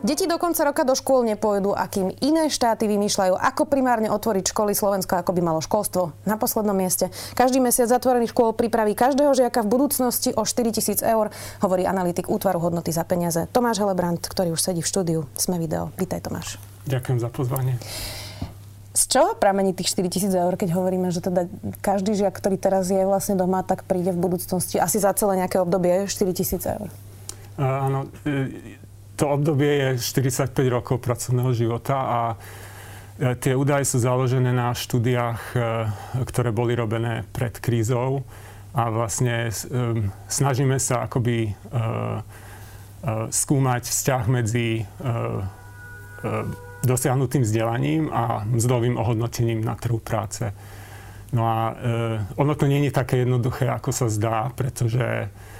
Deti do konca roka do škôl nepôjdu, akým iné štáty vymýšľajú, ako primárne otvoriť školy Slovensko, ako by malo školstvo na poslednom mieste. Každý mesiac zatvorených škôl pripraví každého žiaka v budúcnosti o 4 tisíc eur, hovorí analytik útvaru hodnoty za peniaze Tomáš Helebrant, ktorý už sedí v štúdiu Sme video. Vítaj Tomáš. Ďakujem za pozvanie. Z čoho pramení tých 4 tisíc eur, keď hovoríme, že teda každý žiak, ktorý teraz je vlastne doma, tak príde v budúcnosti asi za celé nejaké obdobie 4 tisíc eur? Áno, e, to obdobie je 45 rokov pracovného života a e, tie údaje sú založené na štúdiách, e, ktoré boli robené pred krízou a vlastne e, snažíme sa akoby skúmať vzťah medzi dosiahnutým vzdelaním a mzdovým ohodnotením na trhu práce. No a ono to nie je také jednoduché, ako sa zdá, pretože E,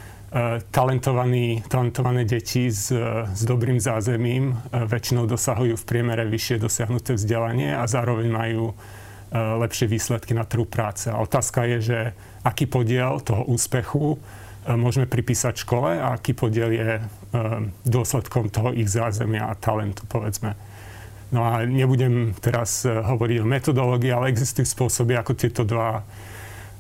talentovaní, talentované deti s, s dobrým zázemím e, väčšinou dosahujú v priemere vyššie dosiahnuté vzdelanie a zároveň majú lepšie výsledky na trhu práce. A otázka je, že aký podiel toho úspechu môžeme pripísať škole a aký podiel je dôsledkom toho ich zázemia a talentu, povedzme. No a nebudem teraz hovoriť o metodológii, ale existujú spôsoby, ako tieto dva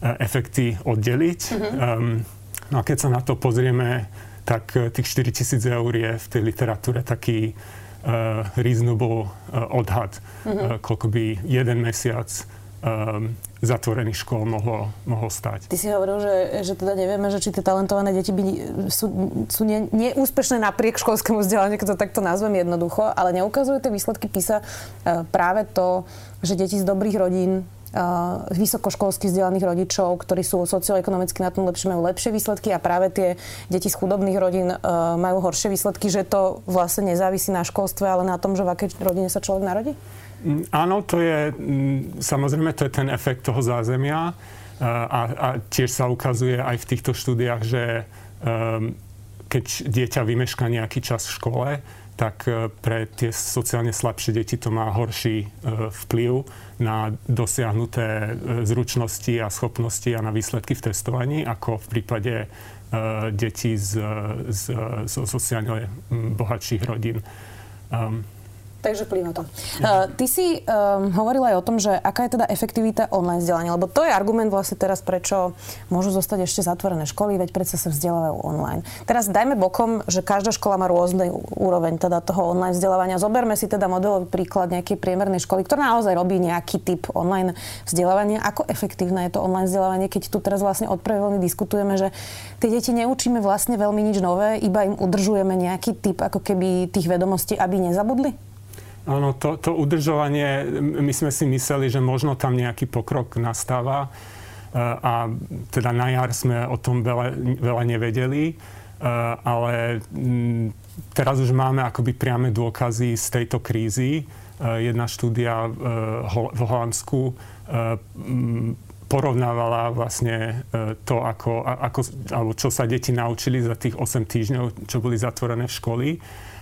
efekty oddeliť. Mm-hmm. Um, No a keď sa na to pozrieme, tak eh, tých 4 tisíc eur je v tej literatúre taký uh, reasonable uh, odhad, mm-hmm. uh, koľko by jeden mesiac um, zatvorených škôl mohlo, mohlo stať. Ty si hovoril, že, že teda nevieme, že či tie talentované deti by, sú, sú ne, neúspešné napriek školskému vzdelaniu, keď to takto nazvem jednoducho, ale neukazujú tie výsledky PISA práve to, že deti z dobrých rodín vysokoškolsky vzdelaných rodičov, ktorí sú socioekonomicky na tom lepšie, majú lepšie výsledky a práve tie deti z chudobných rodín majú horšie výsledky, že to vlastne nezávisí na školstve, ale na tom, že v akej rodine sa človek narodí? Mm, áno, to je, mm, samozrejme, to je ten efekt toho zázemia a, a tiež sa ukazuje aj v týchto štúdiách, že um, keď dieťa vymeška nejaký čas v škole, tak e, pre tie sociálne slabšie deti to má horší e, vplyv na dosiahnuté e, zručnosti a schopnosti a na výsledky v testovaní, ako v prípade detí z, z, z sociálne bohatších rodín. Um, Takže vplyvá to. Uh, ty si um, hovoril aj o tom, že aká je teda efektivita online vzdelania, lebo to je argument vlastne teraz, prečo môžu zostať ešte zatvorené školy, veď predsa sa vzdelávajú online. Teraz dajme bokom, že každá škola má rôzny úroveň teda toho online vzdelávania. Zoberme si teda modelový príklad nejakej priemernej školy, ktorá naozaj robí nejaký typ online vzdelávania. Ako efektívne je to online vzdelávanie, keď tu teraz vlastne od prvej diskutujeme, že tie deti neučíme vlastne veľmi nič nové, iba im udržujeme nejaký typ ako keby tých vedomostí, aby nezabudli? Áno, to, to udržovanie, my sme si mysleli, že možno tam nejaký pokrok nastáva e, a teda na jar sme o tom veľa, veľa nevedeli, e, ale teraz už máme akoby priame dôkazy z tejto krízy. E, jedna štúdia v Holandsku porovnávala vlastne to, ako, ako, alebo čo sa deti naučili za tých 8 týždňov, čo boli zatvorené v školy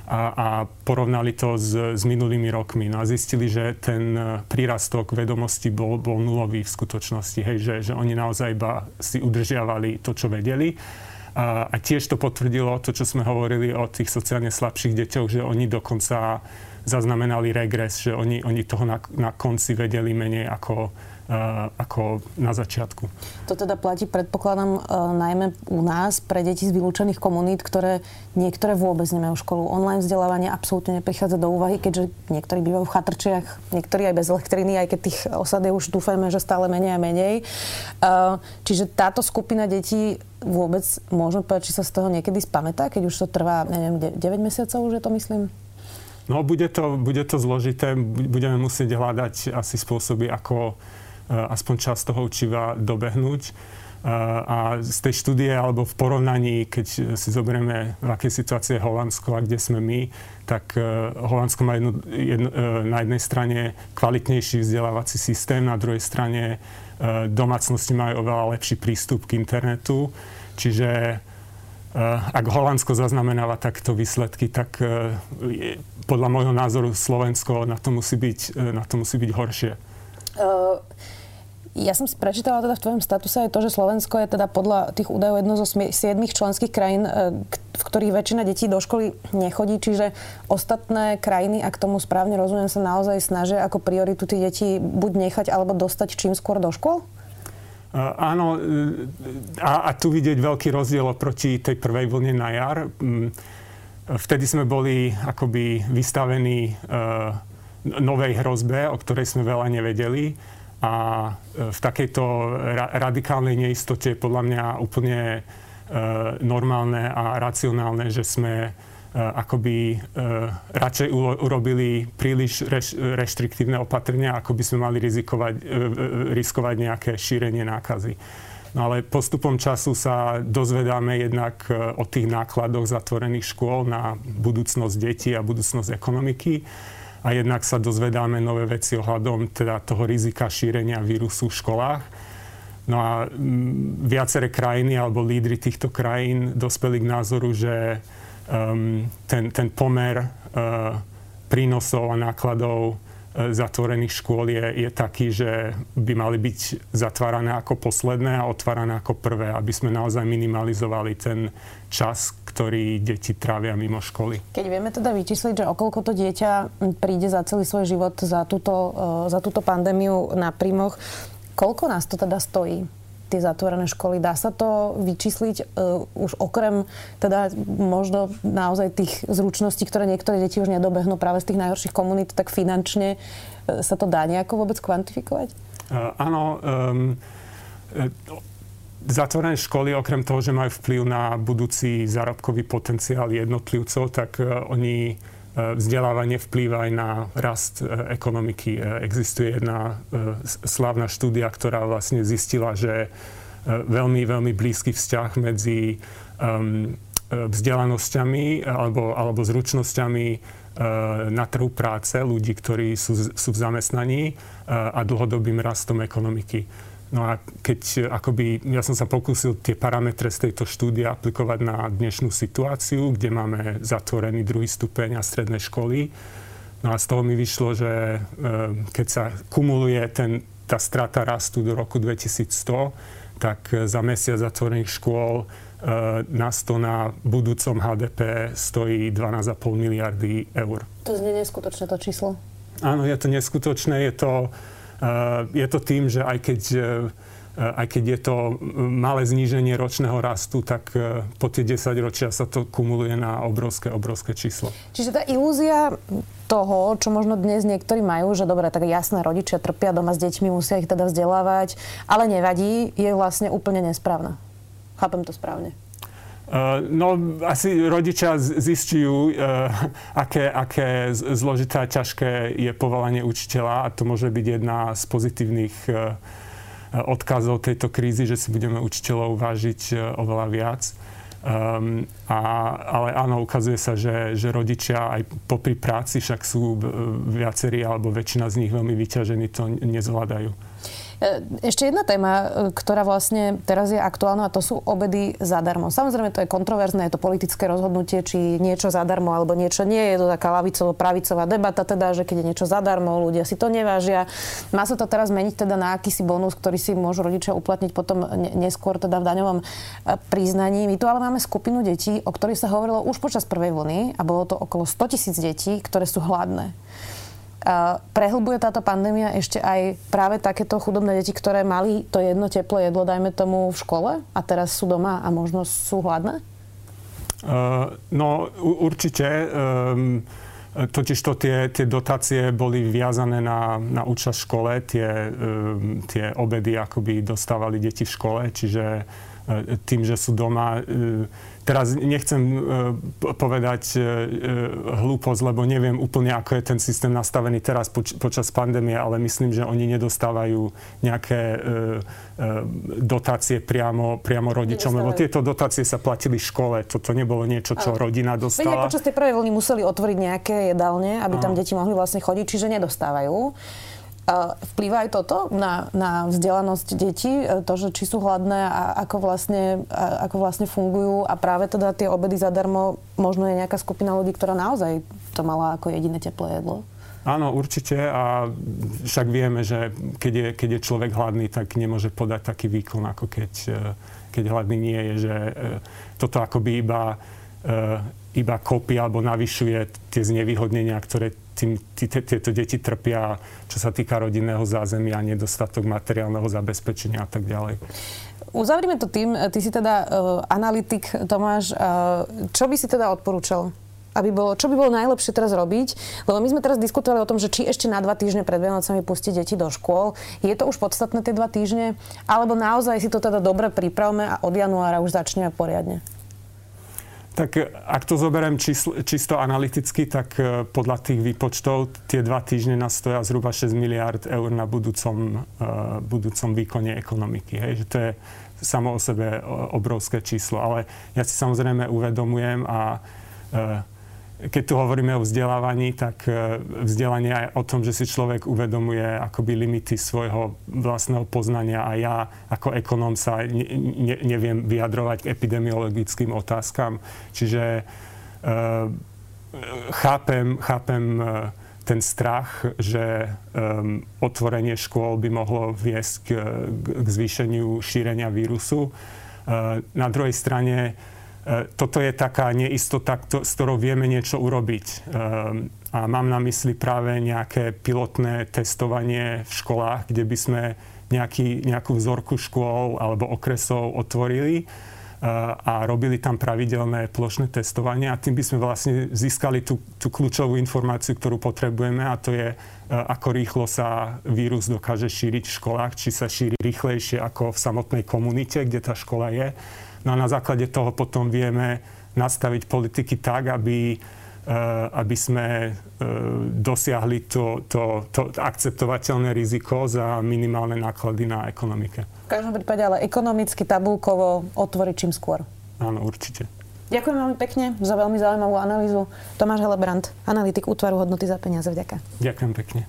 a, a porovnali to s, s minulými rokmi. No a zistili, že ten e, prírastok vedomostí bol, bol nulový v skutočnosti, hej, že, že oni naozaj iba si udržiavali to, čo vedeli. A, a tiež to potvrdilo to, čo sme hovorili o tých sociálne slabších deťoch, že oni dokonca zaznamenali regres, že oni, oni toho na, na konci vedeli menej ako, ako na začiatku. To teda platí, predpokladám, e, najmä u nás pre deti z vylúčených komunít, ktoré niektoré vôbec nemajú školu. Online vzdelávanie absolútne neprichádza do úvahy, keďže niektorí bývajú v chatrčiach, niektorí aj bez elektriny, aj keď tých osad je už dúfajme, že stále menej a menej. E, čiže táto skupina detí vôbec môžeme povedať, či sa z toho niekedy spamätá, keď už to trvá, neviem, 9 mesiacov už je to, myslím? No, bude to, bude to zložité. Budeme musieť hľadať asi spôsoby, ako aspoň časť toho učiva dobehnúť. Eh, a z tej štúdie alebo v porovnaní, keď si zoberieme, v akej situácii je Holandsko a kde sme my, tak eh, Holandsko má jednu, jednu, na jednej strane kvalitnejší vzdelávací systém, na druhej strane domácnosti majú oveľa lepší prístup k internetu. Čiže ak Holandsko zaznamenáva takto výsledky, tak podľa môjho názoru Slovensko na to musí byť, na to musí byť horšie. Uh... Ja som prečítala teda v tvojom statuse aj to, že Slovensko je teda podľa tých údajov jedno zo siedmých členských krajín, e, v ktorých väčšina detí do školy nechodí, čiže ostatné krajiny, ak tomu správne rozumiem, sa naozaj snažia ako prioritu tých detí buď nechať alebo dostať čím skôr do škôl? Uh, áno, a, a tu vidieť veľký rozdiel oproti tej prvej vlne na jar. Mm, vtedy sme boli akoby vystavení novej hrozbe, o ktorej sme veľa nevedeli a e, v takejto ra- radikálnej neistote je podľa mňa úplne e, normálne a racionálne, že sme e, akoby e, radšej u- urobili príliš reš- reštriktívne opatrenia, ako by sme mali rizikovať, e, e, riskovať nejaké šírenie nákazy. No ale postupom času sa dozvedáme jednak e, o tých nákladoch zatvorených škôl na budúcnosť detí a budúcnosť ekonomiky a jednak sa dozvedáme nové veci ohľadom teda toho rizika šírenia vírusu v školách. No a m, viaceré krajiny alebo lídry týchto krajín dospeli k názoru, že um, ten, ten pomer uh, prínosov a nákladov zatvorených škôl je, je taký, že by mali byť zatvárané ako posledné a otvárané ako prvé, aby sme naozaj minimalizovali ten čas, ktorý deti trávia mimo školy. Keď vieme teda vyčísliť, že okolko to dieťa príde za celý svoj život za túto, e, za túto pandémiu na príjmoch, koľko nás to teda stojí? Tie zatvorené školy. Dá sa to vyčísliť uh, už okrem teda možno naozaj tých zručností, ktoré niektoré deti už nedobehnú práve z tých najhorších komunít, tak finančne uh, sa to dá nejako vôbec kvantifikovať? Uh, áno. Um, zatvorené školy, okrem toho, že majú vplyv na budúci zárobkový potenciál jednotlivcov, tak uh, oni vzdelávanie vplýva aj na rast e, ekonomiky. E, existuje jedna e, slávna štúdia, ktorá vlastne zistila, že veľmi, veľmi blízky vzťah medzi vzdelanosťami alebo, alebo zručnosťami na trhu práce ľudí, ktorí sú, sú v zamestnaní a dlhodobým rastom ekonomiky. No a keď akoby, ja som sa pokúsil tie parametre z tejto štúdie aplikovať na dnešnú situáciu, kde máme zatvorený druhý stupeň a stredné školy. No a z toho mi vyšlo, že e, keď sa kumuluje ten, tá strata rastu do roku 2100, tak za mesiac zatvorených škôl e, nás to na budúcom HDP stojí 12,5 miliardy eur. To znie neskutočné to číslo. Áno, je to neskutočné. Je to je to tým, že aj keď e, aj keď je to malé zníženie ročného rastu, tak po tie 10 ročia sa to kumuluje na obrovské, obrovské číslo. Čiže tá ilúzia toho, čo možno dnes niektorí majú, že dobre, tak jasné, rodičia trpia doma s deťmi, musia ich teda vzdelávať, ale nevadí, je vlastne úplne nesprávna. Chápem to správne. Uh, no, asi rodičia zistujú, uh, aké, aké zložité a ťažké je povolanie učiteľa a to môže byť jedna z pozitívnych uh, odkazov tejto krízy, že si budeme učiteľov vážiť oveľa viac. Um, a, ale áno, ukazuje sa, že, že rodičia aj popri práci, však sú viacerí alebo väčšina z nich veľmi vyťažení, to nezvládajú. E, ešte jedna téma, e, ktorá vlastne teraz je aktuálna a to sú obedy zadarmo. Samozrejme to je kontroverzné, je to politické rozhodnutie, či niečo zadarmo alebo niečo nie. Je to taká lavicovo-pravicová debata teda, že keď je niečo zadarmo, ľudia si to nevážia. Má sa to teraz meniť teda na akýsi bonus, ktorý si môžu rodičia uplatniť potom neskôr teda v daňovom e, priznaní. My tu ale máme skupinu detí, o ktorých sa hovorilo už počas prvej vlny a bolo to okolo 100 tisíc detí, ktoré sú hladné. Prehlbuje táto pandémia ešte aj práve takéto chudobné deti, ktoré mali to jedno teplé jedlo, dajme tomu, v škole a teraz sú doma a možno sú hladné? Uh, no, určite. Um, totiž to tie, tie dotácie boli viazané na, na účasť v škole, tie, um, tie obedy akoby dostávali deti v škole, čiže tým, že sú doma, uh, Teraz nechcem uh, povedať hlúposť, lebo neviem úplne, ako je ten systém nastavený teraz poč- počas pandémie, ale myslím, že oni nedostávajú nejaké dotácie priamo, priamo rodičom, lebo tieto dotácie sa platili v škole. Toto nebolo niečo, čo ale. rodina dostala. Veď počas tej prvej vlny museli otvoriť nejaké jedálne, aby tam deti mohli vlastne chodiť, čiže nedostávajú. Vplýva aj toto na, na vzdelanosť detí, e, to, že či sú hladné a ako vlastne, a ako vlastne fungujú a práve teda tie obedy zadarmo, možno je nejaká skupina ľudí, ktorá naozaj to mala ako jediné teplé jedlo? Áno, určite a však vieme, že keď je, keď je človek hladný, tak nemôže podať taký výkon, ako keď, e, keď hladný nie je, že e, toto akoby iba, iba kopí alebo navyšuje tie znevýhodnenia, ktoré tieto deti trpia, čo sa týka rodinného zázemia, nedostatok materiálneho zabezpečenia a tak ďalej. Uzavrime to tým, ty si teda uh, analytik, Tomáš, uh, čo by si teda odporúčal? Aby bolo, čo by bolo najlepšie teraz robiť? Lebo my sme teraz diskutovali o tom, že či ešte na dva týždne pred Vianocami pustiť deti do škôl. Je to už podstatné tie dva týždne? Alebo naozaj si to teda dobre pripravme a od januára už začneme poriadne? Tak e, ak to zoberiem číslo, čisto analyticky, tak e, podľa tých výpočtov tie dva týždne nás stoja zhruba 6 miliard eur na budúcom, uh, budúcom výkone ekonomiky. Hej? Že to je samo o sebe obrovské číslo. Ale ja si samozrejme uvedomujem a uh, keď tu hovoríme o vzdelávaní, tak e, vzdelanie aj o tom, že si človek uvedomuje akoby limity svojho vlastného poznania a ja ako ekonóm sa ne, ne, neviem vyjadrovať k epidemiologickým otázkam. Čiže uh, chápem, chápem uh, ten strach, že um, otvorenie škôl by mohlo viesť k, k zvýšeniu šírenia vírusu. Uh, na druhej strane E, toto je taká neistota, s ktorou vieme niečo urobiť. E, a mám na mysli práve nejaké pilotné testovanie v školách, kde by sme nejaký, nejakú vzorku škôl alebo okresov otvorili e, a robili tam pravidelné plošné testovanie a tým by sme vlastne získali tú, tú kľúčovú informáciu, ktorú potrebujeme a to je, ako rýchlo sa vírus dokáže šíriť v školách, či sa šíri rýchlejšie ako v samotnej komunite, kde tá škola je. No a na základe toho potom vieme nastaviť politiky tak, aby, aby sme eh, dosiahli to, to, to akceptovateľné riziko za minimálne náklady na ekonomike. V každom prípade ale ekonomicky, tabulkovo otvoriť čím skôr. Áno, určite. Ďakujem veľmi pekne za veľmi zaujímavú analýzu. Tomáš Helebrant, analytik útvaru hodnoty za peniaze. Vďaka. Ďakujem pekne.